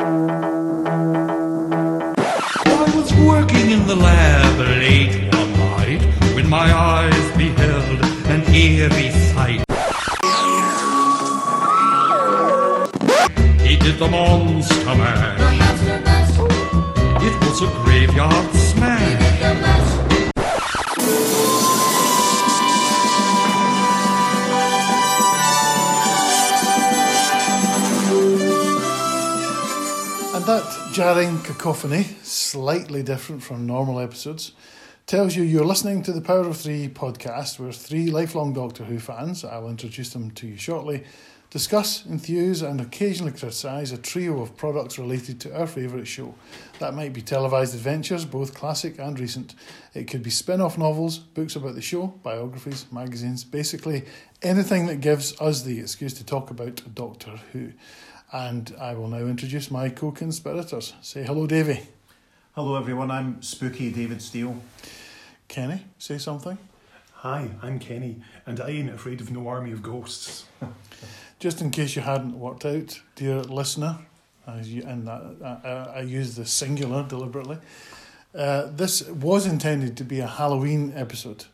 I was working in the lab late one night when my eyes beheld an eerie sight. He did the monster mash. It was a graveyard jarring cacophony, slightly different from normal episodes, tells you you're listening to the Power of Three podcast, where three lifelong Doctor Who fans, I'll introduce them to you shortly, discuss, enthuse, and occasionally criticise a trio of products related to our favourite show. That might be televised adventures, both classic and recent. It could be spin off novels, books about the show, biographies, magazines, basically anything that gives us the excuse to talk about Doctor Who. And I will now introduce my co conspirators. Say hello, Davy. Hello, everyone. I'm Spooky David Steele. Kenny, say something. Hi, I'm Kenny, and I ain't afraid of no army of ghosts. Just in case you hadn't worked out, dear listener, as you, and that, I, I use the singular deliberately, uh, this was intended to be a Halloween episode,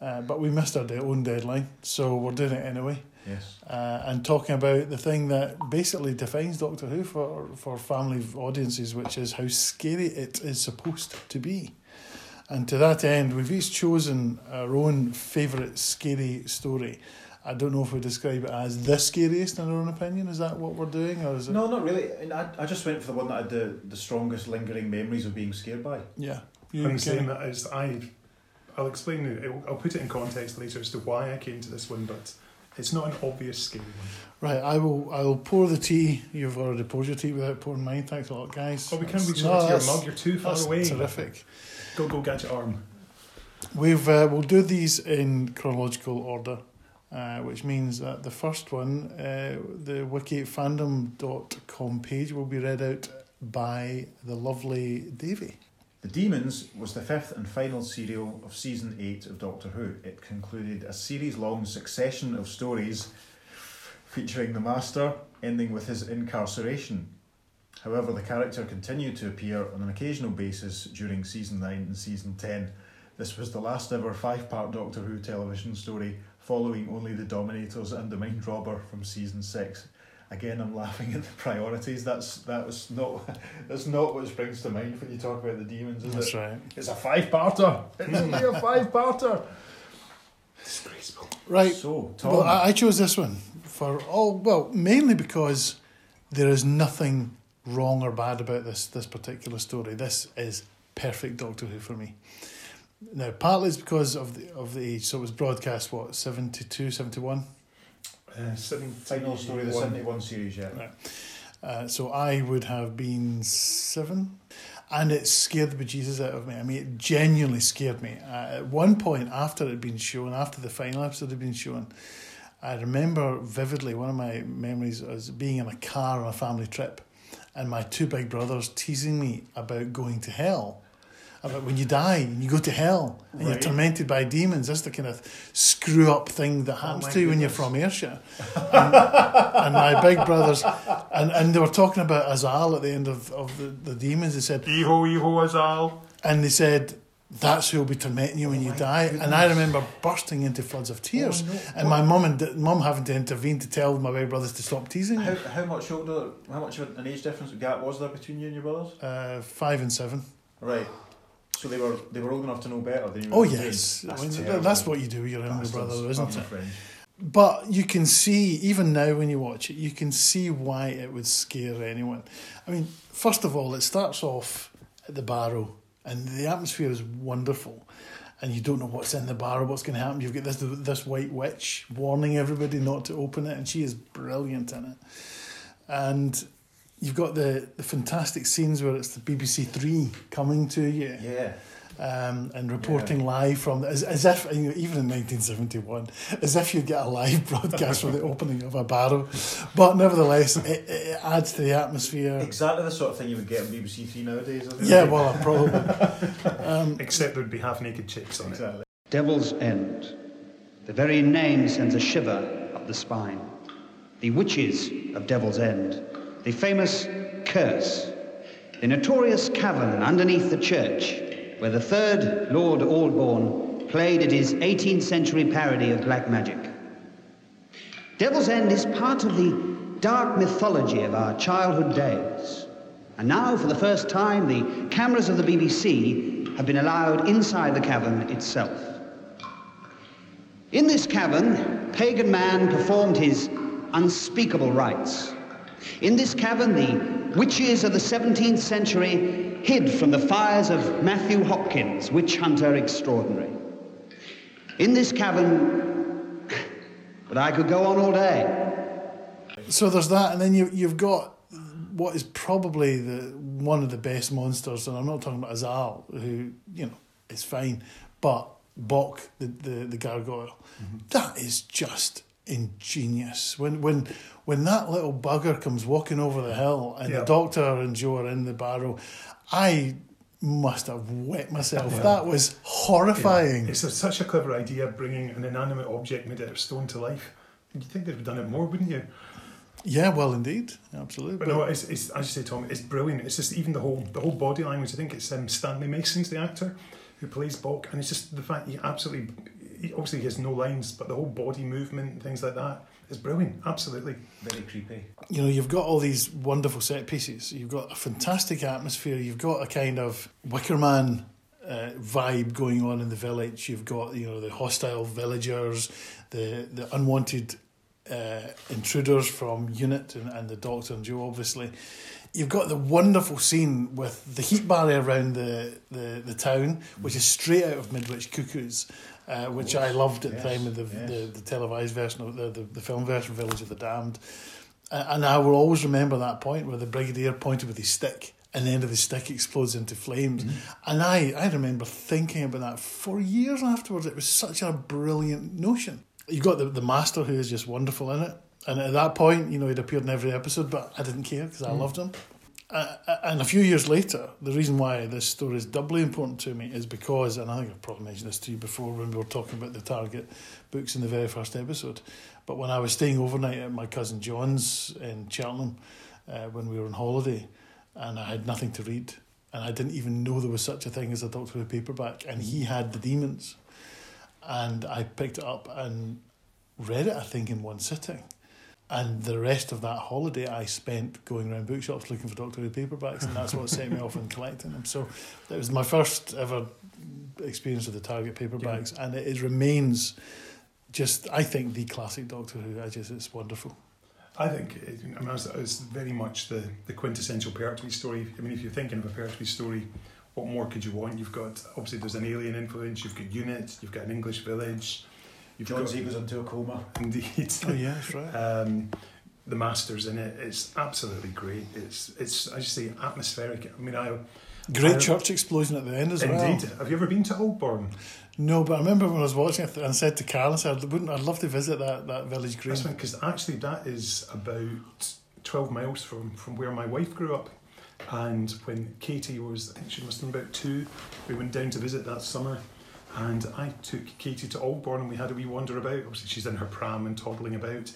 uh, but we missed our de- own deadline, so we're doing it anyway. Yes. Uh, and talking about the thing that basically defines Doctor Who for, for family audiences, which is how scary it is supposed to be. And to that end, we've each chosen our own favourite scary story. I don't know if we describe it as the scariest in our own opinion. Is that what we're doing, or is it? No, not really. And I, I just went for the one that had the, the strongest lingering memories of being scared by. Yeah. You, I'm saying that as I, I'll explain. it. I'll- put it in context later as to why I came to this one, but it's not an obvious scheme. Right, I will. I will pour the tea. You've already poured your tea without pouring mine. Thanks a lot, guys. Oh, we can't reach no, to your mug. You're too far That's away. terrific. Go, go, gadget arm. We've uh, we'll do these in chronological order, uh, which means that the first one, uh, the wikifandom.com page, will be read out by the lovely Davy. The Daemons was the fifth and final serial of season 8 of Doctor Who. It concluded a series long succession of stories featuring the Master, ending with his incarceration. However, the character continued to appear on an occasional basis during season 9 and season 10. This was the last ever five part Doctor Who television story, following only The Dominators and The Mind Robber from season 6. Again, I'm laughing at the priorities. That's that was not that's not what springs to mind when you talk about the daemons, is That's it? right. It's a five parter. It's only a five parter. Disgraceful. Right. So, Tom, Well, I, I chose this one for all well, mainly because there is nothing wrong or bad about this this particular story. This is perfect Doctor Who for me. Now, partly it's because of the of the age. So it was broadcast what 72, 71? Uh, seven, final story of the 71 series, yeah. Right. Uh, so I would have been seven, and it scared the bejesus out of me. I mean, it genuinely scared me. Uh, at one point, after it had been shown, after the final episode had been shown, I remember vividly one of my memories was being in a car on a family trip, and my two big brothers teasing me about going to hell. About when you die and you go to hell and you're tormented by demons. That's the kind of screw up thing that happens my to you when you're from Ayrshire and my big brothers, and, and they were talking about Azal at the end of, of the, the daemons. They said, Eho, Eho, Azal. and they said, that's who will be tormenting you when you my die. And I remember bursting into floods of tears, Oh, no. and my mum and mum having to intervene to tell my big brothers to stop teasing How, me. how much older, how much of an age difference gap was there between you and your brothers? Uh, five and seven. Right. So they were they were old enough to know better than you. Oh yes, That's, I mean, that's what you do. with Your younger brother, isn't it? But you can see, even now when you watch it, you can see why it would scare anyone. I mean, first of all, it starts off at the barrow, and the atmosphere is wonderful. And you don't know what's in the barrow, what's going to happen. You've got this this white witch warning everybody not to open it, and she is brilliant in it. And you've got the, the fantastic scenes where it's the BBC Three coming to you Yeah. um, and reporting live from as, as if you know, even in 1971 as if you'd get a live broadcast from the opening of a barrow but nevertheless it, it adds to the atmosphere Exactly the sort of thing you would get on BBC Three nowadays. Isn't yeah it? well probably um, Except there'd be half naked chicks on it. Devil's End. The very name sends a shiver up the spine. The witches of Devil's End. The famous curse, the notorious cavern underneath the church where the third Lord Aldbourne played at his 18th century parody of black magic. Devil's End is part of the dark mythology of our childhood days. And now, for the first time, the cameras of the BBC have been allowed inside the cavern itself. In this cavern, pagan man performed his unspeakable rites. In this cavern, the witches of the 17th century hid from the fires of Matthew Hopkins, witch hunter extraordinary. In this cavern, but I could go on all day. So there's that, and then you you've got what is probably the one of the best monsters, and I'm not talking about Azal, who you know is fine, but Bok, the the, the gargoyle, mm-hmm. that is just ingenious. When when when that little bugger comes walking over the hill, and Yeah. the doctor and Jo are in the barrow, I must have wet myself. That was horrifying. It's a, such a clever idea bringing an inanimate object made out of stone to life. You'd think they'd have done it more, wouldn't you? Yeah, well, indeed, absolutely. But no, it's, it's as you say, Tom, it's brilliant. It's just even the whole the whole body language. I think it's um, Stanley Mason's the actor who plays Bok, and it's just the fact he absolutely, he, obviously he has no lines, but the whole body movement and things like that is brilliant. Absolutely. Very creepy. you know, you've got all these wonderful set pieces. You've got a fantastic atmosphere. You've got a kind of Wicker Man uh, vibe going on in the village. You've got you know the hostile villagers, the the unwanted uh, intruders from Unit and, and the Doctor and Jo, obviously. You've got the wonderful scene with the heat barrier around the, the, the town, which is straight out of Midwich Cuckoos, uh, which I loved at Yes, the time of the, yes. the, the televised version of the, the, the film version, Village of the Damned. Uh, and I will always remember that point where the brigadier pointed with his stick and the end of his stick explodes into flames. And I, I remember thinking about that for years afterwards. It was such a brilliant notion. You've got the, the master who is just wonderful in it. And at that point, you know, he'd appeared in every episode, but I didn't care because I loved him. Uh, and a few years later, the reason why this story is doubly important to me is because, and I think I've probably mentioned this to you before when we were talking about the Target books in the very first episode, but when I was staying overnight at my cousin John's in Cheltenham uh, when we were on holiday, and I had nothing to read, and I didn't even know there was such a thing as a Doctor Who paperback, and he had the daemons, and I picked it up and read it, I think, in one sitting. And the rest of that holiday, I spent going around bookshops looking for Doctor Who paperbacks, and that's what set me off on collecting them. So that was my first ever experience with the Target paperbacks, and it, it remains just, I think, the classic Doctor Who. I just, it's wonderful. I think it, I mean, it's, it's very much the, the quintessential Pertwee story. I mean, if you're thinking of a Pertwee story, what more could you want? You've got obviously there's an alien influence. You've got units. You've got an English village. You've John got Z goes into a coma. indeed. Oh yeah, that's right. um, the masters in it. It's absolutely great. It's it's I just say atmospheric. I mean, I Great I- church explosion at the end as well. indeed. Have you ever been to Aldbourne? No, but I remember when I was watching it and said to Carl, I said, wouldn't, I'd love to visit that, that village green. That's because actually that is about twelve miles from from where my wife grew up. And when Katie was, I think she must have been about two, we went down to visit that summer. And I took Katie to Aldbourne and we had a wee wander about. Obviously, she's in her pram and toddling about.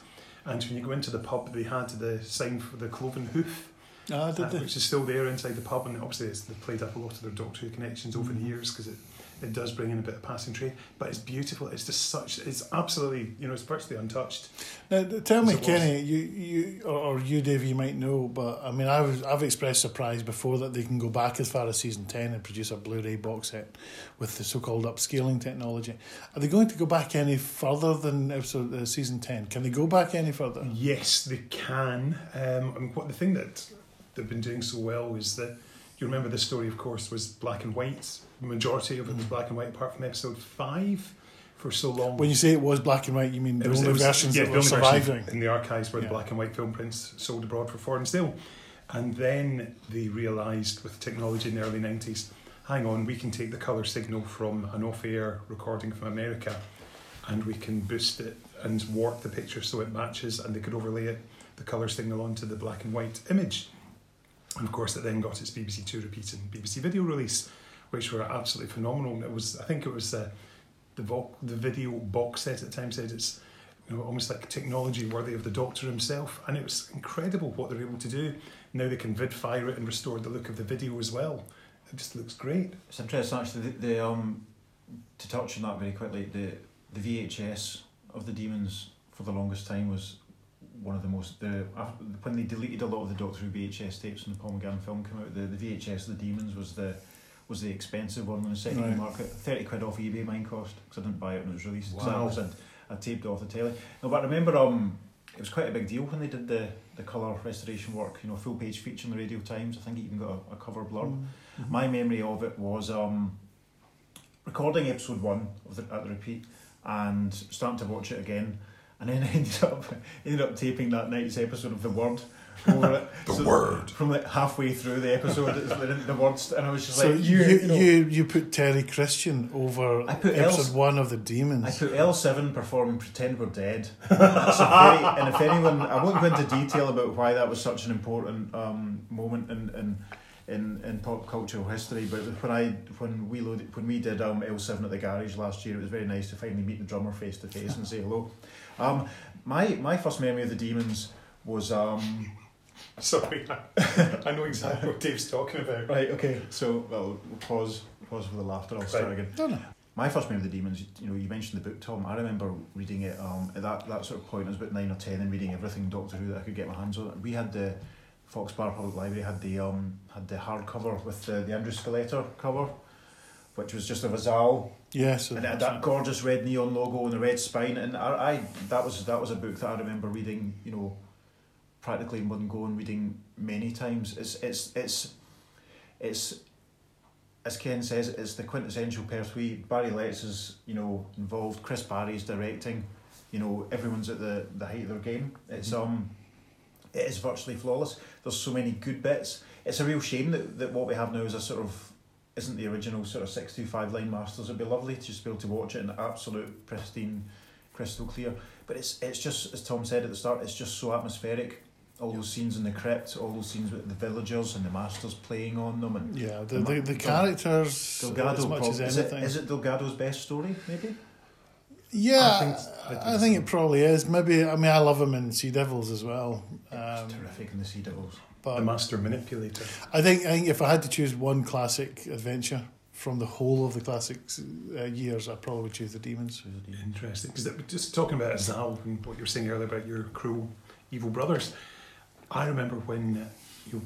And when you go into the pub, they had the sign for the Cloven Hoof. Did uh, which is still there inside the pub, and obviously it's, they've played up a lot of their Doctor Who connections over the years because it, it does bring in a bit of passing trade. But it's beautiful. It's just such. It's absolutely you know it's virtually untouched. Now, tell me, it was. Kenny, you, you or, or you, Dave, you might know, but I mean, I was, I've expressed surprise before that they can go back as far as season 10 and produce a Blu ray box set with the so called upscaling technology. Are they going to go back any further than episode uh, season 10? Can they go back any further? Yes, they can. Um, I mean, what the thing that they've been doing so well is that you remember the story, of course, was black and white. The majority of it was black and white, apart from episode five. For so long, When you say it was black and white, you mean the was- only was- versions yeah, that were surviving? in the archives were Yeah. the black and white film prints sold abroad for foreign sale. And then they realised with technology in the early 90s, hang on, we can take the colour signal from an off air recording from America and we can boost it and warp the picture so it matches, and they could overlay it, the colour signal onto the black and white image. And of course, it then got its BBC Two repeat and BBC video release, which were absolutely phenomenal. And it was, I think it was uh, the vo- the video box set at the time said it's you know, almost like technology worthy of the Doctor himself, and it was incredible what they're able to do. Now they can vid fire it and restore the look of the video as well. It just looks great. It's interesting actually. The, the um, to touch on that very quickly, the the VHS of the daemons for the longest time was one of the most the after, when they deleted a lot of the Doctor Who VHS tapes when the Paul McGann film came out. The, the VHS of the daemons was the was the expensive one on the secondary Right. market. Thirty quid off eBay mine cost because I didn't buy it when it was released. Wow. I I, I taped it off the telly. No, but I remember um it was quite a big deal when they did the the colour restoration work. You know, full page feature in the Radio Times. I think it even got a, a cover blurb. Mm-hmm. My memory of it was um, recording episode one of the, at the repeat and starting to watch it again, and then I ended up ended up taping that night's episode of The Word. Over it. The Word. from like halfway through the episode, the, the words, and I was just So like, you you, you, know, you put Terry Christian over I put episode Els- one of the Daemons. I put L seven performing "Pretend We're Dead." Very, and if anyone, I won't go into detail about why that was such an important um, moment in, in in in pop cultural history. But when I when we loaded, when we did um, L seven at the garage last year, it was very nice to finally meet the drummer face to face and say hello. Um, my my first memory of the Daemons was um, Sorry, I know exactly what Dave's talking about. right. Okay, so well, we'll pause pause for the laughter. I'll start Right. again. No, no. My first memory of the daemons, you know, you mentioned the book, Tom. I remember reading it um, at that, that sort of point. I was about nine or ten and reading everything Doctor Who that I could get my hands on. We had the Foxbar Public Library had the um, had the hardcover with the, the Andrew Skilleter cover, which was just a Vazal Yes, and it had that gorgeous red neon logo and the red spine. And I, I that was that was a book that I remember reading. You know, practically in one go and reading many times. It's it's it's it's as Ken says, it's the quintessential Pertwee. Barry Letts is you know involved. Chris Barry's directing. You know, everyone's at the the height of their game. It's um, it is virtually flawless. There's so many good bits. It's a real shame that, that what we have now is a sort of isn't the original sort of six two five line masters. It'd be lovely to just be able to watch it in absolute pristine, crystal clear. But it's it's just as Tom said at the start. It's just so atmospheric. All those scenes in the crypt, all those scenes with the villagers and the masters playing on them, and Yeah, the, the, the characters Delgado. as much prob- as is, it, anything. is it Delgado's best story? Maybe. yeah, I I think- think, I I, think think it probably is. Maybe I mean I love him in Sea Devils as well. It's Um, terrific in the Sea Devils. But The Master Manipulator. I think I think if I had to choose one classic adventure from the whole of the classic uh, years, I probably would choose the Daemons. Interesting. Because just talking about Zal and what you were saying earlier about your cruel, evil brothers, I remember when uh, you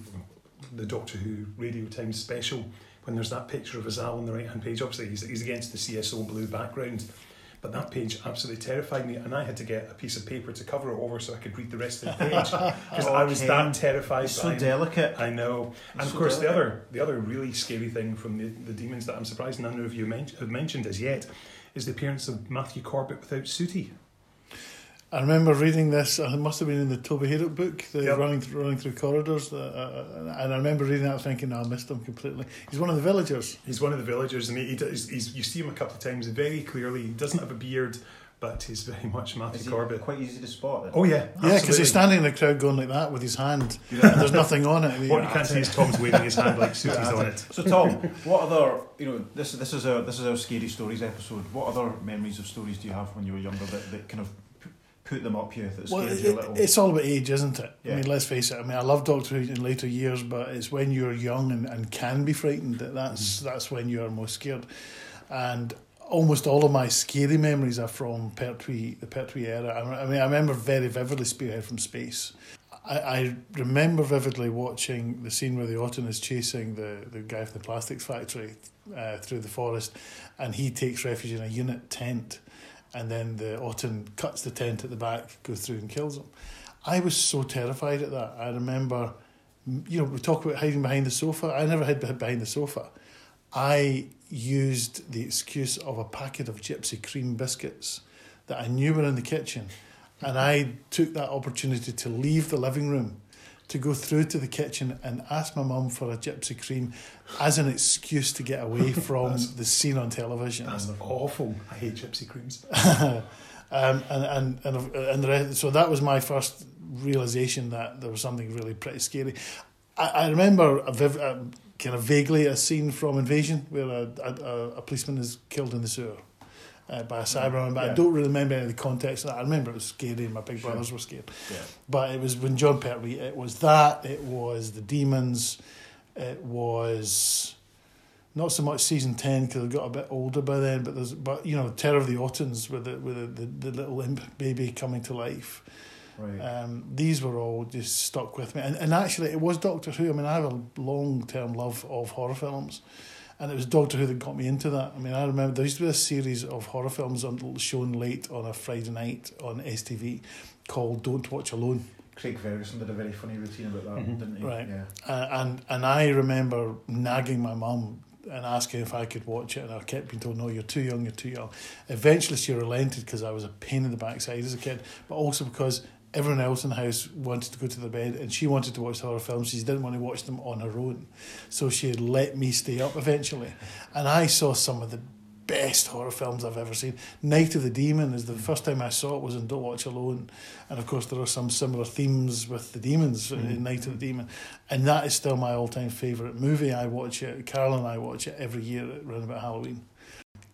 the Doctor Who Radio Times special, when there's that picture of Azal on the right hand page, obviously he's, he's against the CSO blue background. But that page absolutely terrified me, and I had to get a piece of paper to cover it over so I could read the rest of the page because I was Okay. that terrified. It's so him. delicate. I know, and of so course the other the other really scary thing from the, the daemons that I'm surprised none of you men- have mentioned as yet is the appearance of Matthew Corbett without Sooty. I remember reading this. uh, It must have been in the Toby Hadoke book, the Yep. running th- running through corridors. Uh, uh, and I remember reading that, thinking, no, I missed him completely. He's one of the villagers. He's one of the villagers, and he, he does, he's, you see him a couple of times very clearly. He doesn't have a beard, but he's very much Is Matthew he Corbett. quite easy to spot? Then? Oh yeah, Yeah, because he's standing in the crowd going like that with his hand. and there's nothing on it. What you can't see is Tom's waving his hand like Sooty's on it. So Tom, what other you know this this is our this is our scary stories episode. What other memories of stories do you have when you were younger that, that kind of p- put them up that Well, it, you a little? it's all about age, isn't it? I mean, let's face it. I mean, I love Doctor Who in later years, but it's when you're young and, and can be frightened that that's that's when you are most scared. And almost all of my scary memories are from Pertwee, the Pertwee era. I, mean, I remember very vividly Spearhead from Space. I, I remember vividly watching the scene where the Auton is chasing the, the guy from the plastics factory uh, through the forest, and he takes refuge in a unit tent, and then the Auton cuts the tent at the back, goes through and kills him. I was so terrified at that. I remember, you know, we talk about hiding behind the sofa. I never hid behind the sofa. I used the excuse of a packet of gypsy cream biscuits that I knew were in the kitchen, and I took that opportunity to leave the living room to go through to the kitchen and ask my mum for a gypsy cream as an excuse to get away from the scene on television. That's awful. I hate gypsy creams. um, and and and and the rest, so that was my first realization that there was something really pretty scary. I, I remember a viv, a, kind of vaguely a scene from Invasion where a, a, a policeman is killed in the sewer, uh, by a Cyberman, but I don't really remember any of the context of that. I remember it was scary and my big Sure. brothers were scared. Yeah. But it was when Jon Pertwee, it was that, it was the demons, it was not so much season 10 because I got a bit older by then, but there's, but you know, Terror of the Autons with the, with the, the, the little imp baby coming to life. Right. Um, these were all just stuck with me. And, and actually, it was Doctor Who. I mean, I have a long term love of horror films. And it was Doctor Who that got me into that. I mean, I remember there used to be a series of horror films on, shown late on a Friday night on STV called Don't Watch Alone. Craig Ferguson did a very funny routine about that, Mhm. didn't he? Right. Yeah. Uh, and and I remember nagging my mum and asking if I could watch it, and I kept being told, "No, you're too young. You're too young." Eventually, she relented because I was a pain in the backside as a kid, but also because everyone else in the house wanted to go to their bed, and she wanted to watch horror films. She didn't want to watch them on her own, so she had let me stay up eventually, and I saw some of the best horror films I've ever seen. Night of the Demon is the first time I saw it was in Don't Watch Alone, and of course there are some similar themes with the daemons in mm-hmm. Night of the Demon, and that is still my all-time favourite movie. I watch it. Carol and I watch it every year around about Halloween.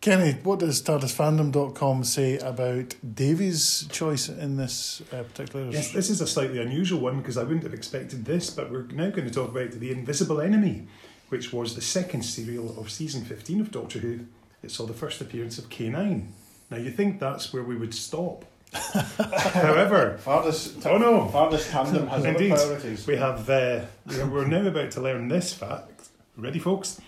Kenny, what does TARDISFandom.com say about Davy's choice in this uh, particular? Yes, this is a slightly unusual one because I wouldn't have expected this, but we're now going to talk about The Invisible Enemy, which was the second serial of season 15 of Doctor Who. It saw the first appearance of K9. Now, you think that's where we would stop. However, Farthest, Oh, no. farthest tandem has other Indeed. priorities. we have uh, we're we're now about to learn this fact. Ready, folks?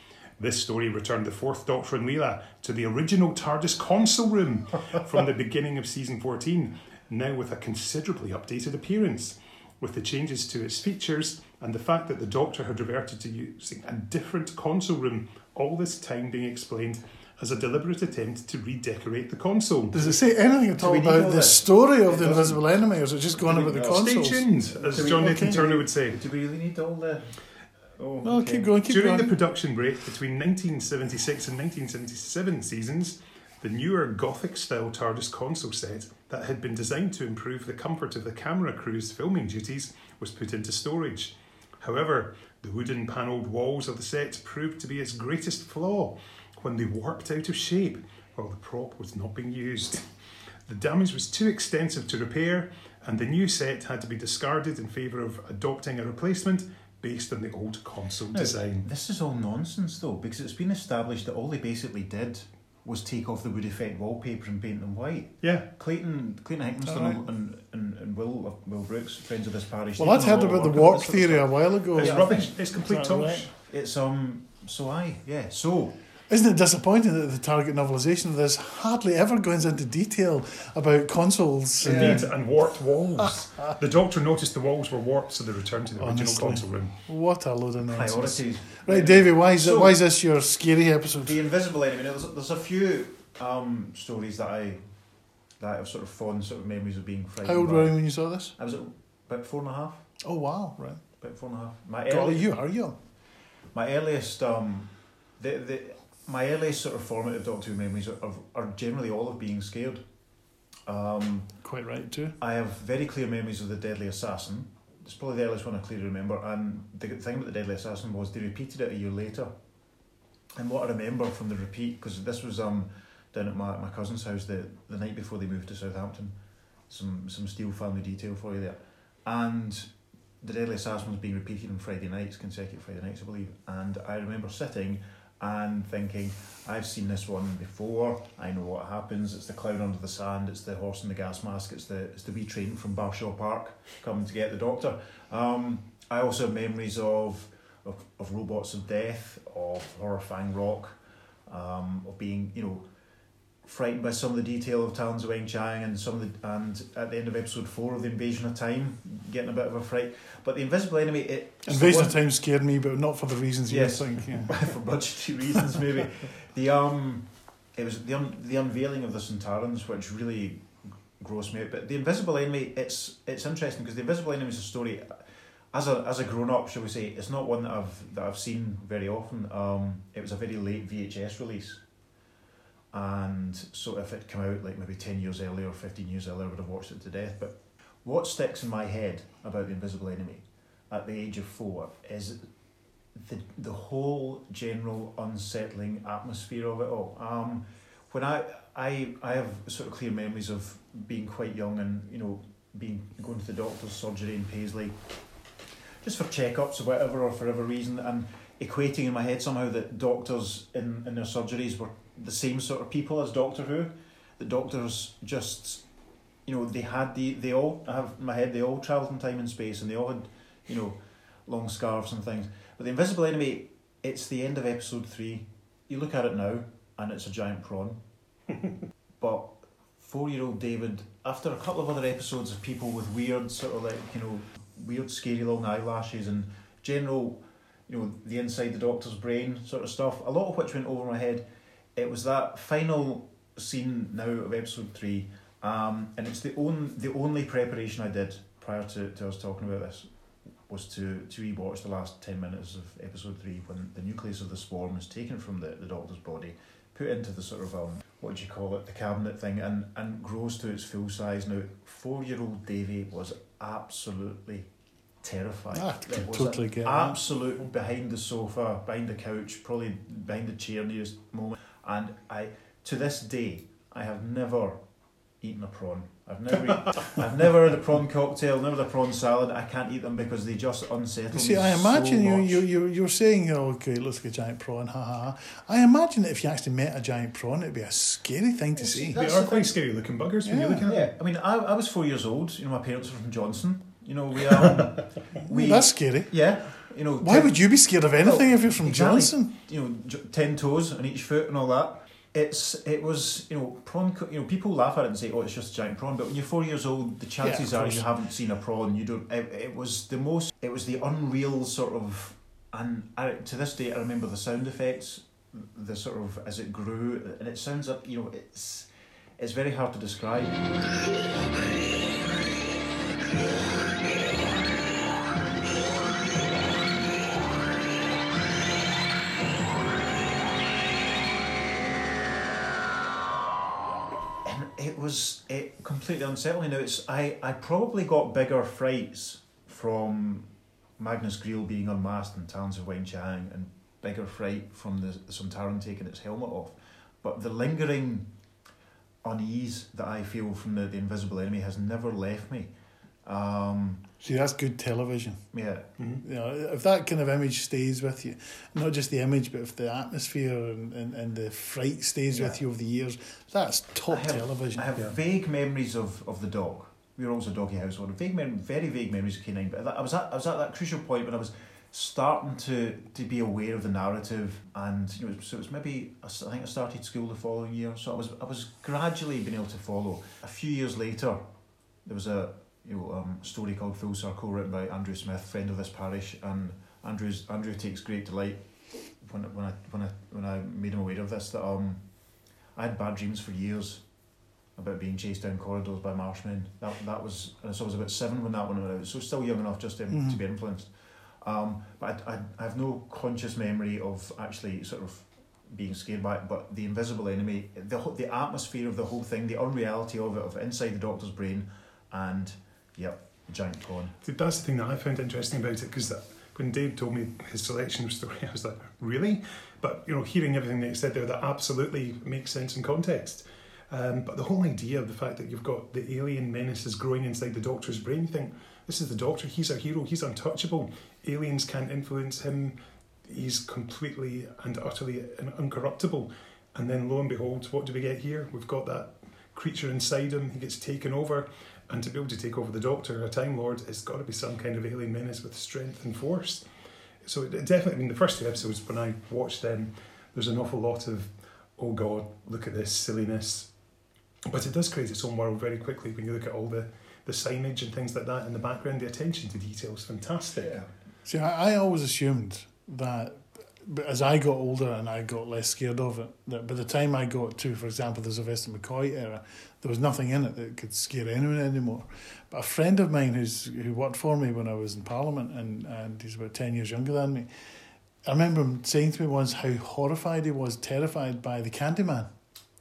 This story returned the fourth Doctor and Leela to the original TARDIS console room from the beginning of season 14, now with a considerably updated appearance. With the changes to its features and the fact that the Doctor had reverted to using a different console room, all this time being explained as a deliberate attempt to redecorate the console. Does it say anything at all we need all about the this? story of It the. Invisible Enemy, or is it just going Do we- the console? Stay tuned, as Do we- John Nathan. Turner would say. Do we really need all the? Oh, No, okay. keep going, keep During going. the production break between 1976 and 1977 seasons, the newer Gothic style TARDIS console set that had been designed to improve the comfort of the camera crew's filming duties was put into storage. However, the wooden panelled walls of the set proved to be its greatest flaw when they warped out of shape while the prop was not being used. The damage was too extensive to repair, and the new set had to be discarded in favour of adopting a replacement based on the old console No, design. This is all nonsense though, because it's been established that all they basically did was take off the wood effect wallpaper and paint them white. Yeah, Clayton, Clayton Hickmonston Alright. and, and, and Will Will Brooks, friends of this parish. Well, I'd heard about the work on warp this sort of theory a while ago. it's Yeah, rubbish. It's complete Is tosh. right? It's um. So I yeah. So Isn't it disappointing that the target novelisation of this hardly ever goes into detail about consoles? and- Indeed, and warped walls. the doctor noticed the walls were warped, so they returned to the original console room. What a load of nonsense. priorities. Right, Davey, why is, So- why is this your scary episode? The Invisible Enemy. Now, there's, there's a few um, stories that I that I have sort of fond sort of memories of being frightened. How old were you when you saw this? I was about four and a half. Oh, wow, right. About four and a half. My Golly, early, you are young. my earliest um, the the my earliest sort of formative Doctor Who memories are, are, are generally all of being scared. Um, Quite right, too. I have very clear memories of the Deadly Assassin. It's probably the earliest one I clearly remember. And the thing about the Deadly Assassin was they repeated it a year later. And what I remember from the repeat, because this was um, down at my, my cousin's house the, the night before they moved to Southampton. Some some Steele family detail for you there. And the Deadly Assassin was being repeated on Friday nights, consecutive Friday nights, I believe. And I remember sitting and thinking, I've seen this one before. I know what happens. It's the clown under the sand. It's the horse in the gas mask. It's the it's the wee train from Barshaw Park coming to get the doctor. Um, I also have memories of, of of robots of death, of horrifying rock, um, of being you know frightened by some of the detail of Talons of Weng Chiang and some of the and at the end of episode four of the Invasion of Time, getting a bit of a fright. But the Invisible Enemy, it Invasion of Time scared me, but not for the reasons Yes. you think. Yeah. for budgetary reasons maybe. the um, it was the un- the unveiling of the Sontarans which really grossed me out. But the Invisible Enemy, it's it's interesting because the Invisible Enemy is a story. As a as a grown up, shall we say, it's not one that I've that I've seen very often. Um, it was a very late VHS release. And so if it come out like maybe ten years earlier or fifteen years earlier, I would have watched it to death. But what sticks in my head about the Invisible Enemy at the age of four is the the whole general unsettling atmosphere of it all. Um, when I I I have sort of clear memories of being quite young and you know being going to the doctor's surgery in Paisley, just for checkups or whatever or for whatever reason, and equating in my head somehow that doctors in, in their surgeries were the same sort of people as Doctor Who. The doctors just, you know, they had the they all I have in my head they all travelled in time and space and they all had, you know, long scarves and things. But the Invisible Enemy, it's the end of episode three. You look at it now and it's a giant prawn. but four year old David, after a couple of other episodes of people with weird sort of like, you know, weird scary long eyelashes and general, you know, the inside the doctor's brain sort of stuff, a lot of which went over my head. It was that final scene now of episode three, um, and it's the only the only preparation I did prior to, to us talking about this was to, to rewatch the last 10 minutes of episode 3 when the nucleus of the swarm is taken from the, the doctor's body, put into the sort of, um, what do you call it, the cabinet thing, and, and grows to its full size. Now, four year old Davy was absolutely terrified. Ah, I It was totally get absolute behind the sofa, behind the couch, probably behind the chair nearest moment. And I, to this day, I have never eaten a prawn. I've never, I've never had a prawn cocktail, never had a prawn salad. I can't eat them because they just unsettle You see, me I so imagine you, much. you, you, you're saying, oh, okay, it looks like a giant prawn, ha ha. ha. I imagine that if you actually met a giant prawn, it'd be a scary thing to see. They are the quite thing. scary looking buggers when you look at them. Yeah, I mean, I, I was four years old. You know, my parents were from Johnstone. You know, we um, we That's scary. yeah. You know, Why ten- would you be scared of anything Well, if you're from exactly. Johnstone? You know, j- ten toes on each foot and all that. It's it was you know prawn. co- You know, people laugh at it and say, "Oh, it's just a giant prawn." But when you're four years old, the chances of are you haven't seen a prawn. You don't. It, it was the most. It was the unreal sort of. And I, to this day, I remember the sound effects, the sort of as it grew, and it sounds like you know it's. It's very hard to describe. And it was it completely unsettling. Now it's I, I probably got bigger frights from Magnus Greel being unmasked and Talons of Weng Chiang and bigger fright from the, the Sontaran taking its helmet off. But the lingering unease that I feel from the, the invisible enemy has never left me. Um, See, that's good television. yeah, Mhm. You know, if that kind of image stays with you, not just the image, but if the atmosphere and, and, and the fright stays with you over the years, that's top I have- television. I have Yeah. vague memories of, of the dog. We were always a doggy household. Vague, mem- very vague memories of K9. But I was at I was at that crucial point when I was starting to, to be aware of the narrative, and you know, so it was maybe I think I started school the following year. So I was I was gradually being able to follow. A few years later, there was a you know um, story called Full Circle written by Andrew Smith, friend of this parish, and Andrew's Andrew takes great delight when when I when I when I made him aware of this that um I had bad dreams for years about being chased down corridors by marshmen. That that was and so I was about seven when that one went out. So still young enough just to, to Mhm. be influenced. Um, but I, I, I have no conscious memory of actually sort of being scared by it. But the invisible enemy, the the atmosphere of the whole thing, the unreality of it, of inside the doctor's brain, and yep, giant prawn. That's the thing that I found interesting about it because when Dave told me his selection story, I was like, really? But you know, hearing everything that he said there, that absolutely makes sense in context. Um, but the whole idea of the fact that you've got the alien menace is growing inside the Doctor's brain, you think this is the Doctor. He's a hero. He's untouchable. Aliens can't influence him. He's completely and utterly un- uncorruptible. And then lo and behold, what do we get here? We've got that creature inside him. He gets taken over. And to be able to take over the Doctor, a Time Lord, it's got to be some kind of alien menace with strength and force. So it, it definitely, I mean, the first two episodes, when I watched them, there's an awful lot of, oh God, look at this silliness. But it does create its own world very quickly when you look at all the, the signage and things like that in the background. The attention to detail is fantastic. See, I, I always assumed that but as I got older and I got less scared of it, that by the time I got to, for example, the Sylvester McCoy era, there was nothing in it that could scare anyone anymore. But a friend of mine who's who worked for me when I was in Parliament and, and he's about 10 years younger than me, I remember him saying to me once how horrified he was, terrified by the Candyman,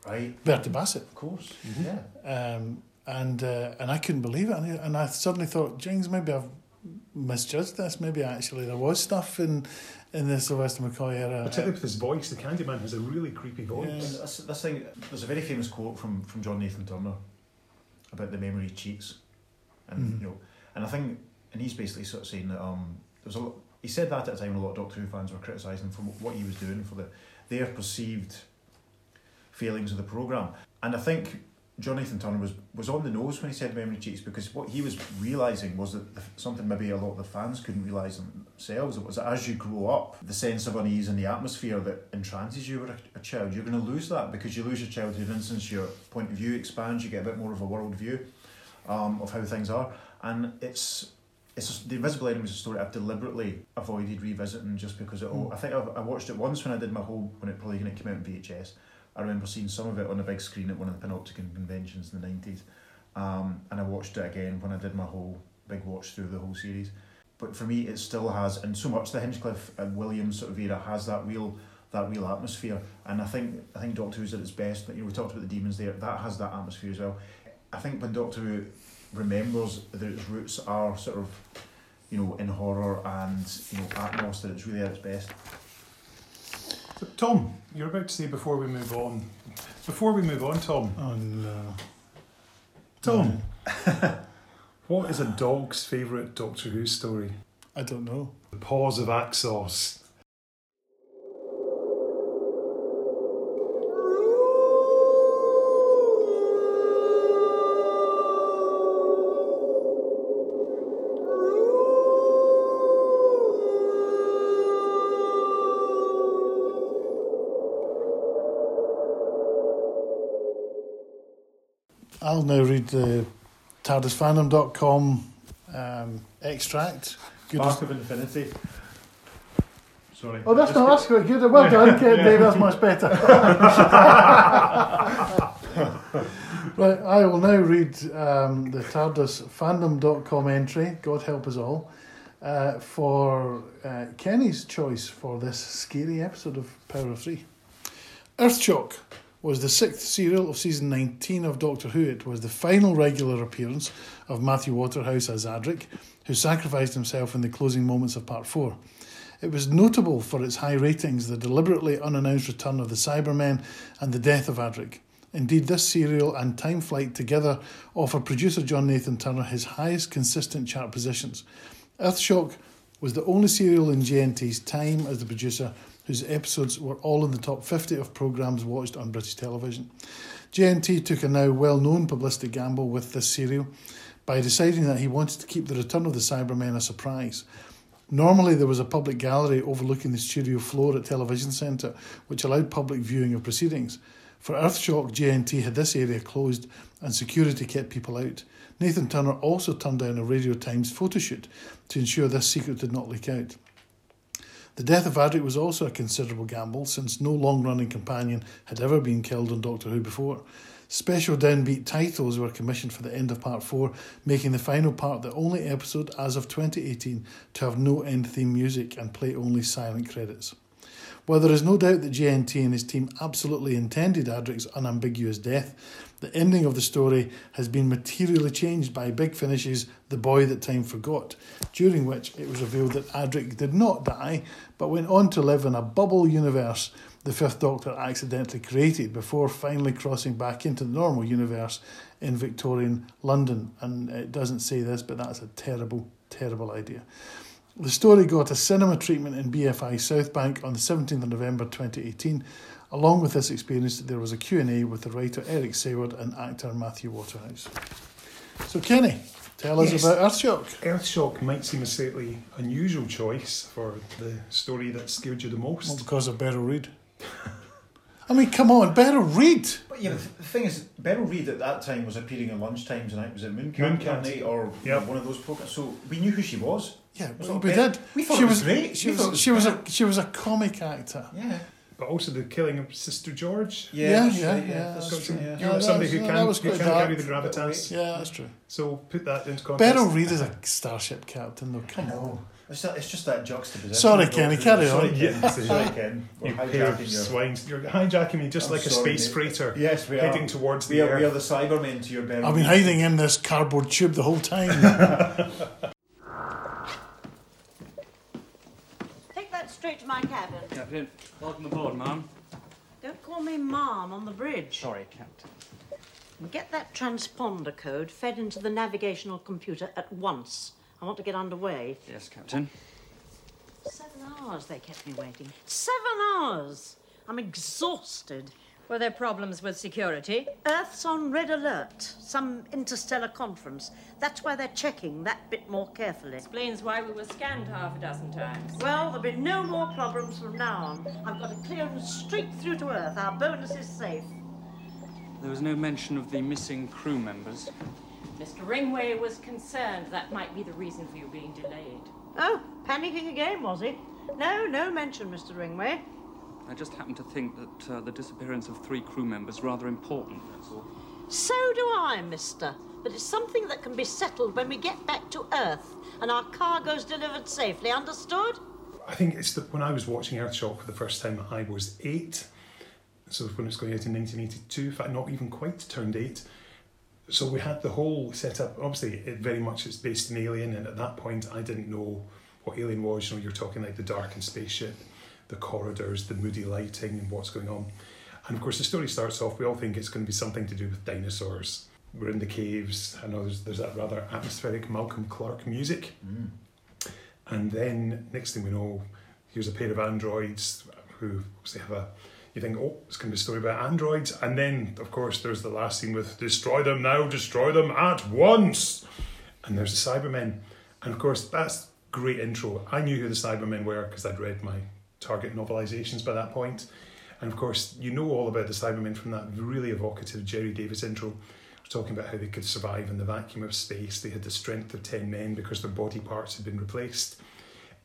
Right, Bertie Bassett. of course. Yeah. Um, and uh, and I couldn't believe it. And I, and I suddenly thought, Jings, maybe I've misjudged this. Maybe actually there was stuff in in the Sylvester McCoy era. Particularly with his voice, the Candyman has a really creepy voice. Yeah. This, this thing, there's a very famous quote from, from John Nathan Turner about the memory cheats, and Mhm. you know, and I think, and he's basically sort of saying that um, there's a lot. He said that at a time when a lot of Doctor Who fans were criticising him for what he was doing for the their perceived failings of the program, and I think John Nathan Turner was was on the nose when he said memory cheats because what he was realising was that the, something maybe a lot of the fans couldn't realise themselves. It was that as you grow up, the sense of unease and the atmosphere that entrances you as a, a child, you're going to lose that because you lose your childhood innocence, your point of view expands, you get a bit more of a world view um, of how things are, and it's. It's the Invisible Enemy is a story I've deliberately avoided revisiting just because it all. I think I've, I watched it once when I did my whole when it probably when it came out in VHS. I remember seeing some of it on a big screen at one of the Panopticon conventions in the nineties, um, and I watched it again when I did my whole big watch through the whole series. But for me, it still has, and so much the Hinchcliffe and Williams sort of era has that real that real atmosphere. And I think I think Doctor Who's at its best. You know, we talked about the daemons there. That has that atmosphere as well. I think when Doctor Who remembers that its roots are sort of, you know, in horror and you know Atmos, that it's really at its best. Tom, you're about to say before we move on. Before we move on, Tom. oh no. Tom, what is a dog's favourite Doctor Who story? I don't know. The Paws of Axos. I'll now read the TARDISfandom.com um, extract. Good Mark of Infinity. Sorry. Oh, that's Just not get- that's quite good. Well done, Kate, Dave. That's much better. right, I will now read um, the TARDISfandom.com entry. God help us all. Uh, for uh, Kenny's choice for this scary episode of Power of Three. Earthshock was the sixth serial of season 19 of Doctor Who. It was the final regular appearance of Matthew Waterhouse as Adric, who sacrificed himself in the closing moments of part 4. It was notable for its high ratings, the deliberately unannounced return of the Cybermen, and the death of Adric. Indeed, this serial and Time Flight together offer producer John Nathan Turner his highest consistent chart positions. Earthshock was the only serial in JNT's time as the producer whose episodes were all in the top 50 of programmes watched on British television. JNT took a now well known publicity gamble with this serial by deciding that he wanted to keep the return of the Cybermen a surprise. Normally, there was a public gallery overlooking the studio floor at Television Centre, which allowed public viewing of proceedings. For Earthshock, JNT had this area closed and security kept people out. Nathan Turner also turned down a Radio Times photo shoot to ensure this secret did not leak out. The death of Adric was also a considerable gamble, since no long running companion had ever been killed on Doctor Who before. Special downbeat titles were commissioned for the end of part 4, making the final part the only episode as of 2018 to have no end theme music and play only silent credits. While there is no doubt that JNT and his team absolutely intended Adric's unambiguous death, the ending of the story has been materially changed by Big Finish's The Boy That Time Forgot, during which it was revealed that Adric did not die, but went on to live in a bubble universe the Fifth Doctor accidentally created before finally crossing back into the normal universe in Victorian London. And it doesn't say this, but that's a terrible, terrible idea. The story got a cinema treatment in BFI South Bank on the 17th of November 2018. Along with this experience, there was a Q&A with the writer Eric Saward and actor Matthew Waterhouse. So Kenny, tell us Yes. about Earthshock. Earthshock might seem a slightly unusual choice for the story that scared you the Well, most. because of Beryl Reid. I mean, come on, Beryl Reid. But yeah, the the thing is, Beryl Reid at that time was appearing in lunchtimes, and I was it Mooncamp Mooncamp. that night or Yep. one of those programs. So we knew who she was. Yeah, was we, we did. we thought she it was great. She We was, was she was a she was a comic actor. Yeah. But also the killing of Sister George. Yeah, that's yeah, right, yeah, that's that's true, true. yeah. You're Yeah, somebody that who can, that was who quite can carry the dark. gravitas. Yeah, that's true. So put that into context. Beryl Reid is a starship captain, though. Come on. No. It's, that, it's just that juxtaposition. Sorry, of Kenny, carry Who. Sorry, on. Ken. Yeah. Sorry, Ken. We're You pair hijacking of your. swines. You're hijacking me just I'm like a space mate. freighter Yes, we are. heading towards we the are, we are the Cybermen to your Beryl. I've been hiding in this cardboard tube the whole time. Take that straight to my cabin. Captain, welcome aboard, ma'am. Don't call me ma'am on the bridge. Sorry, Captain. Get that transponder code fed into the navigational computer at once. I want to get underway. Yes, Captain. Seven hours they kept me waiting. Seven hours! I'm exhausted. Were there problems with security? Earth's on red alert. Some interstellar conference. That's why they're checking that bit more carefully. Explains why we were scanned half a dozen times. Well, there'll be no more problems from now on. I've got a clearance straight through to Earth. Our bonus is safe. There was no mention of the missing crew members. Mr. Ringway was concerned that might be the reason for you being delayed. Oh, panicking again, was he? No, no mention, Mr. Ringway. I just happen to think that uh, the disappearance of three crew members is rather important, that's all. So do I, mister. But it's something that can be settled when we get back to Earth and our cargo's delivered safely, understood? I think it's that when I was watching Earthshock for the first time, I was eight. So when it was going out in 1982, in fact, not even quite turned eight. So we had the whole setup. Obviously, it very much is based in Alien, and at that point, I didn't know what Alien was. You know, you're talking like the darkened spaceship, the corridors, the moody lighting, and what's going on. And of course, the story starts off. We all think it's going to be something to do with dinosaurs. We're in the caves. I know there's, there's that rather atmospheric Malcolm Clarke music. Mm. And then next thing we know, here's a pair of androids who obviously have a. You think, oh, it's going to be a story about androids, and then of course there's the last scene with destroy them now, destroy them at once, and there's the Cybermen, and of course that's great intro. I knew who the Cybermen were because I'd read my Target novelizations by that point, and of course you know all about the Cybermen from that really evocative Gerry Davis intro talking about how they could survive in the vacuum of space. They had the strength of 10 men because their body parts had been replaced.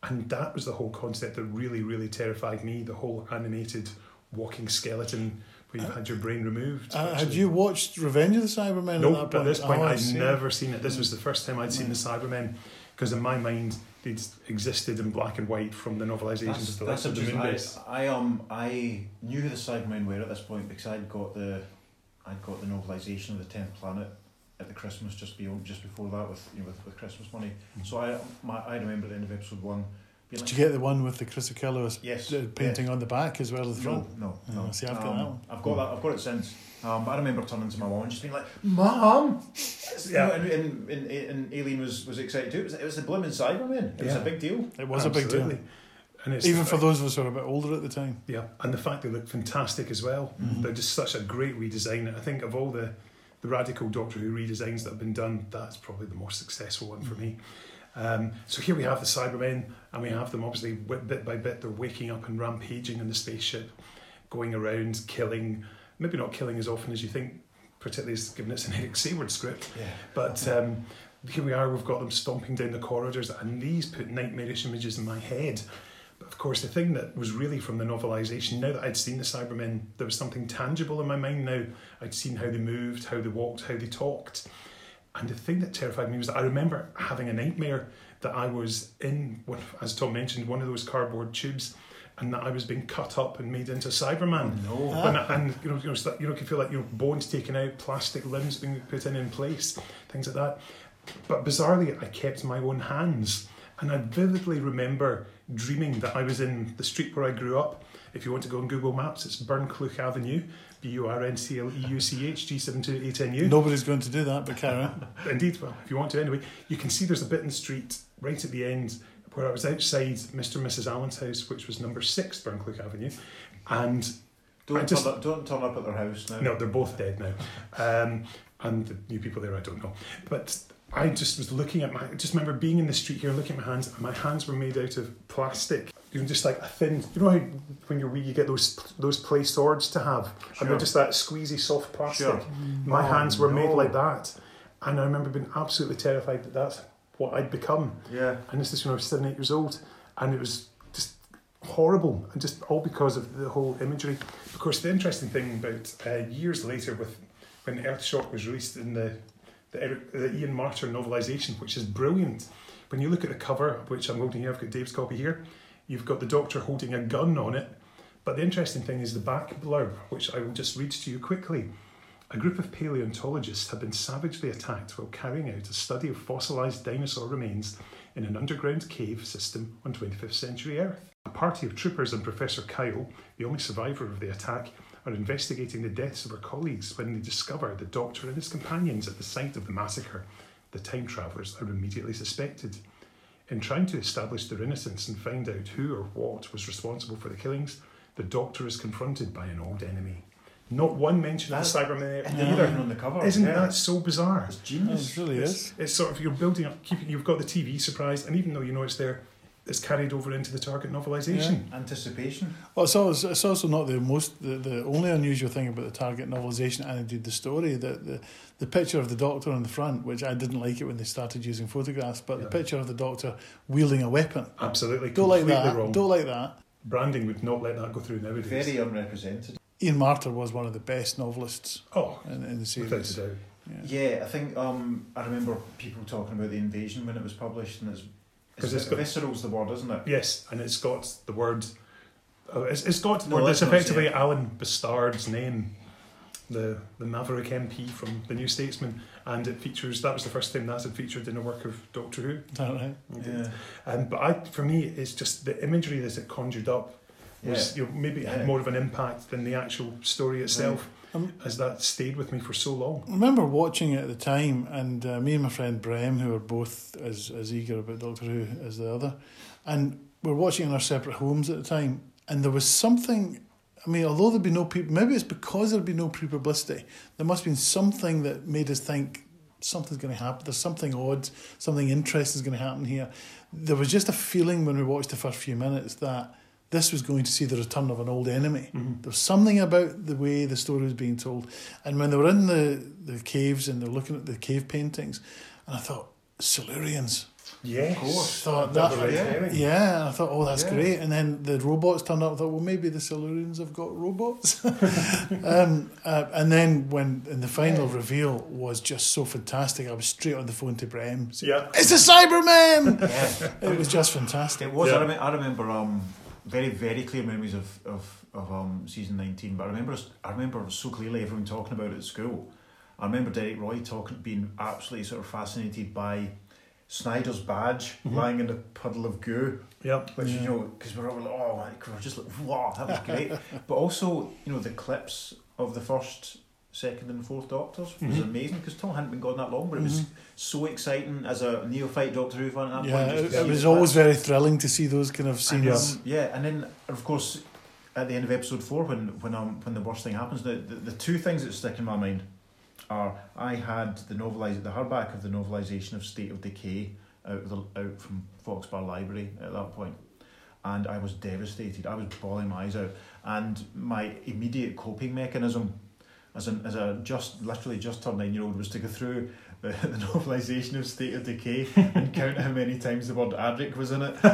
And that was the whole concept that really, really terrified me the whole animated walking skeleton where you've had your brain removed. Uh, had you watched Revenge of the Cybermen No, at at this point, Oh, I'd never seen it. This was the first time I'd seen the Cybermen because, in my mind, they'd existed in black and white from the novelizations That's, of the that's Legend of the interesting. Moonbase. I, I um I knew who the Cybermen were at this point because I'd got the I'd got the novelization of the Tenth Planet at the Christmas just beyond just before that with you know with, with Christmas money. So I my, I remember at the end of episode one being Did like, you get the one with the Chris Achilleos Yes, uh, painting on the back as well as the front? No, no, Oh, no. see, I've got Um, that one. I've got that. I've got it since. Um, but I remember turning to my mom and just being like, "Mom," Yeah. yeah. and, and, and, and Aileen was, was excited too. It was, it was the blooming Cybermen. It was a big deal. It was a big deal. And it's Even for those of us who are a bit older at the time. Yeah, and the fact they look fantastic as well. Mm-hmm. They're just such a great redesign. I think of all the, the radical Doctor Who redesigns that have been done, that's probably the most successful one for me. Um, so here we have the Cybermen, and we have them obviously bit by bit. They're waking up and rampaging in the spaceship, going around killing. Maybe not killing as often as you think, particularly as given it's an Eric Saward script. Yeah. But um, here we are, we've got them stomping down the corridors, and these put nightmarish images in my head. But of course, the thing that was really from the novelisation, now that I'd seen the Cybermen, there was something tangible in my mind now. I'd seen how they moved, how they walked, how they talked. And the thing that terrified me was that I remember having a nightmare that I was in, as Tom mentioned, one of those cardboard tubes, and that I was being cut up and made into Cyberman. No. When ah. I- and you know, you know, you know, you can feel like you know, bones taken out, plastic limbs being put in in place, things like that. But bizarrely, I kept my own hands, and I vividly remember dreaming that I was in the street where I grew up. If you want to go on Google Maps, it's Burncleuch Avenue, B U R N C L E U C H G seven two eight N U. Nobody's going to do that, but carry on. Indeed, well, if you want to anyway, you can see there's a bit in the street right at the end where I was outside Mr. and Mrs. Allen's house, which was number six Burncleuch Avenue, and Don't, I just- turn up, don't turn up at their house now. no, they're both dead now. Um, and the new people there, I don't know. But I just was looking at my, I just remember being in the street here, looking at my hands, and my hands were made out of plastic. You know, just like a thin, you know how when you're wee, you get those those play swords to have, and they're just that squeezy soft plastic. Sure. My Oh, hands were made like that. And I remember being absolutely terrified that that's what I'd become. Yeah. And this is when I was seven, eight years old. And it was just horrible. And just all because of the whole imagery. Of course, the interesting thing about uh, years later, with when Earthshock was released in the, the, Eric, the Ian Marter novelisation, which is brilliant. When you look at the cover, which I'm holding here, I've got Dave's copy here, you've got the Doctor holding a gun on it. But the interesting thing is the back blurb, which I will just read to you quickly. A group of paleontologists have been savagely attacked while carrying out a study of fossilised dinosaur remains in an underground cave system on 25th century Earth. A party of troopers and Professor Kyle, the only survivor of the attack, are investigating the deaths of her colleagues when they discover the Doctor and his companions at the site of the massacre. The time travellers are immediately suspected. In trying to establish their innocence and find out who or what was responsible for the killings, the Doctor is confronted by an old enemy. Not one mention of the Cybermen And they're even on the cover. Isn't yeah. that so bizarre? It's genius. It really it's, is. it's sort of you're building up, keeping. You've got the TV surprise, and even though you know it's there, it's carried over into the target novelization. Anticipation. Well, it's also, it's also not the most the, the only unusual thing about the target novelization and indeed the story that the the picture of the doctor on the front, which I didn't like it when they started using photographs, but the picture of the doctor wielding a weapon. Absolutely, Don't like that. wrong. Don't like that. Branding would not let that go through nowadays. Very unrepresented. Ian Marter was one of the best novelists oh, in, in the without series. a doubt. Yeah, I think um, I remember people talking about the invasion when it was published, and it's 'Cause it's, it's got- visceral's the word, isn't it? Yes, and it's got the word. Uh, it's, it's got the No, word. let's It's effectively it. Alan B'Stard's name, the the Maverick MP from the New Statesman, and it features. That was the first time that had featured in a work of Doctor Who. Is that right? Yeah. Um, but I, for me, it's just the imagery that it conjured up was Yeah. you know, maybe it had more of an impact than the actual story itself, Um, as that stayed with me for so long. I remember watching it at the time, and uh, me and my friend Brem, who were both as, as eager about Doctor Who as the other, and we're watching in our separate homes at the time, and there was something. I mean, although there'd be no pre, maybe it's because there'd be no pre publicity. There must have been something that made us think something's going to happen. There's something odd, something interesting is going to happen here. There was just a feeling when we watched the first few minutes that this was going to see the return of an old enemy. There was something about the way the story was being told. And when they were in the, the caves and they're looking at the cave paintings, and I thought, Silurians. Yes, Of course. Thought That that, was yeah. yeah, and I thought, oh, that's Yeah. great. And then the robots turned up. I thought, well, maybe the Silurians have got robots. um, uh, and then when in the final reveal was just so fantastic, I was straight on the phone to Brem. saying, Yeah. It's a Cyberman! Yeah. it was just fantastic. It was. Yeah. I, rem- I remember um, very very clear memories of of, of um, season nineteen. But I remember I remember so clearly everyone talking about it at school. I remember Derek Roy talking, being absolutely sort of fascinated by Snyder's badge lying in a puddle of goo. Yep. Which you know, because we're all like, oh, we're just like, wow, that was great. but also, you know, the clips of the first, second, and fourth Doctors was Mhm. amazing because Tom hadn't been gone that long, but it was so exciting as a neophyte Doctor Who fan at that Yeah, point. it, was that- always very thrilling to see those kind of and, scenes. um, yeah, and then of course at the end of episode four, when when um when the worst thing happens, the the, the two things that stick in my mind are I had the novelise the hardback of the novelisation of State of Decay out of the, out from Foxbar Library at that point, and I was devastated. I was bawling my eyes out, and my immediate coping mechanism. As a, as a just literally just turned nine year old was to go through the, the novelisation of State of Decay and count how many times the word Adric was in it.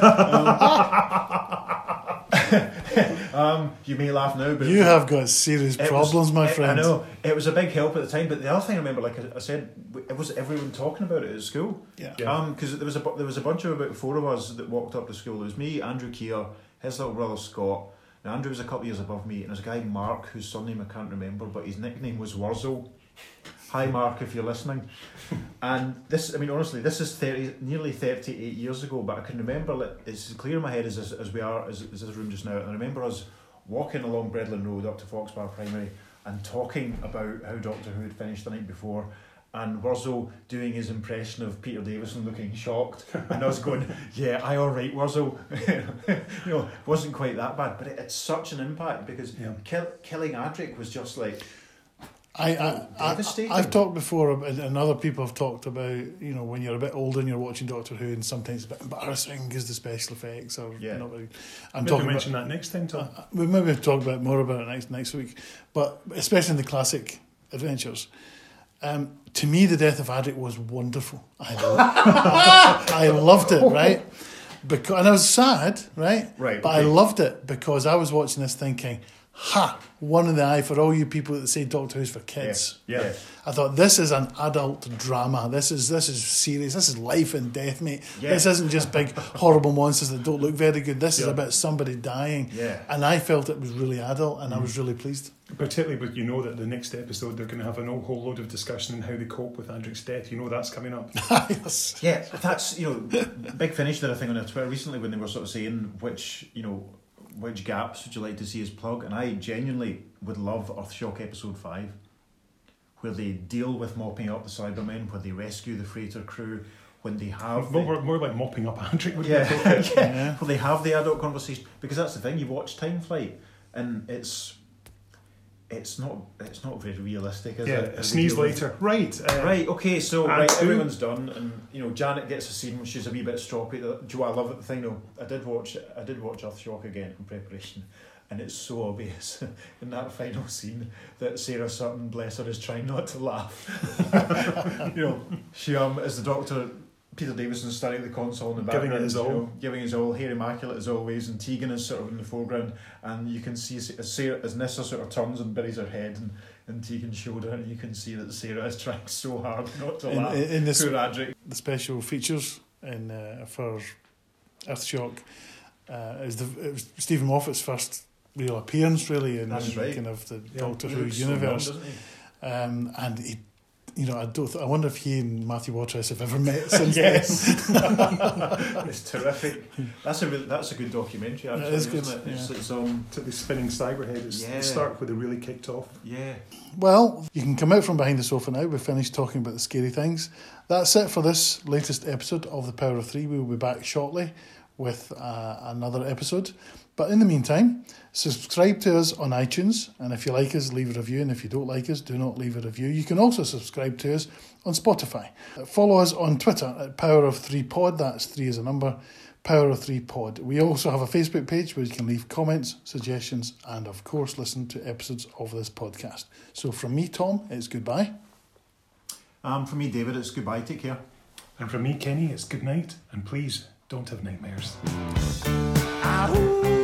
um, you may laugh now, but you was- have got serious it was- problems, my I- friend. I know it was a big help at the time, but the other thing I remember, like I, I said, it was everyone talking about it at school. Yeah. Yeah. Um, because there was a there was a bunch of about four of us that walked up to school. It was me, Andrew Keir, his little brother Scott. Now Andrew was a couple of years above me, and there's a guy Mark whose surname I can't remember, but his nickname was Wurzel. Hi Mark, if you're listening. And this, I mean, honestly, this is thirty, nearly thirty-eight years ago. But I can remember, like, it's clear in my head as as, we are as, as this room just now. And I remember us walking along Brediland Road up to Foxbar Primary and talking about how Doctor Who had finished the night before. And Wurzel doing his impression of Peter Davison looking shocked, and I was going, "Yeah, I all right, Wurzel." you know, wasn't quite that bad, but it had such an impact because Yeah. kill, killing Adric was just like I, I, I I've talked before, and and other people have talked about, you know, when you're a bit older and you're watching Doctor Who, and sometimes it's a bit embarrassing because the special effects are Yeah. not very. I'm Maybe talking mention about. that next time, Tom. Uh, we maybe talk about more about it next next week, but especially in the classic adventures. Um, to me, the death of Adric was wonderful. I, lo- I loved it, right? Because and I was sad, right? Right, But I loved it because I was watching this thinking, "Ha! One in the eye for all you people that say Doctor Who's for kids." yeah, yeah. I thought this is an adult drama. This is this is serious. This is life and death, mate. Yeah. This isn't just big horrible monsters that don't look very good. This is about somebody dying. Yeah. And I felt it was really adult, and I was really pleased. Particularly with you know that the next episode they're going to have a whole load of discussion on how they cope with Adric's death. You know that's coming up. yes. Yeah, that's you know, big finish did a thing on their Twitter recently when they were sort of saying which you know which gaps would you like to see as plug, and I genuinely would love Earthshock episode five, where they deal with mopping up the Cybermen, where they rescue the freighter crew, when they have the- more, more like mopping up Adric. wouldn't yeah, yeah. Yeah. Well, they have the adult conversation because that's the thing. You watch Time Flight, and it's it's not it's not very realistic. Is yeah. it? A sneeze later. Right. uh, Right. Okay. So right, everyone's done, and you know Janet gets a scene. When she's a wee bit stroppy. Do you know what I love at the thing though? I did watch. I did watch Earthshock again in preparation, and it's so obvious in that final scene that Sarah Sutton, bless her, is trying not to laugh. you know, she um as the doctor. Peter Davison standing at the console in the Giving background, his you all. know, giving his all, hair immaculate as always, and Tegan is sort of in the foreground, and you can see as Sarah, as Nyssa sort of turns and buries her head in, in Tegan's shoulder, and you can see that Sarah is trying so hard not to In, laugh. in, in this, Poor Adric. the special features in uh, for Earthshock uh, is the it was Steven Moffat's first real appearance, really, in the right. kind of the Yeah, Doctor Who looks so universe. um, and he, you know, I don't. I wonder if he and Matthew Waterhouse have ever met since yes, it's terrific. That's a re- that's a good documentary. Actually, It is good, it? It's, yeah. it's um To the spinning cyberhead. It's Yeah. the start where they really kicked off. yeah. Well, you can come out from behind the sofa now. We've finished talking about the scary things. That's it for this latest episode of the Power of Three. We will be back shortly with uh, another episode. But in the meantime, subscribe to us on iTunes, and if you like us, leave a review. And if you don't like us, do not leave a review. You can also subscribe to us on Spotify. Follow us on Twitter at Power of Three Pod. That's three as a number. Power of Three Pod. We also have a Facebook page where you can leave comments, suggestions, and of course, listen to episodes of this podcast. So from me, Tom, it's goodbye. Um, from me, David, it's goodbye. Take care. And from me, Kenny, it's good night, and please don't have nightmares. Ah, ooh.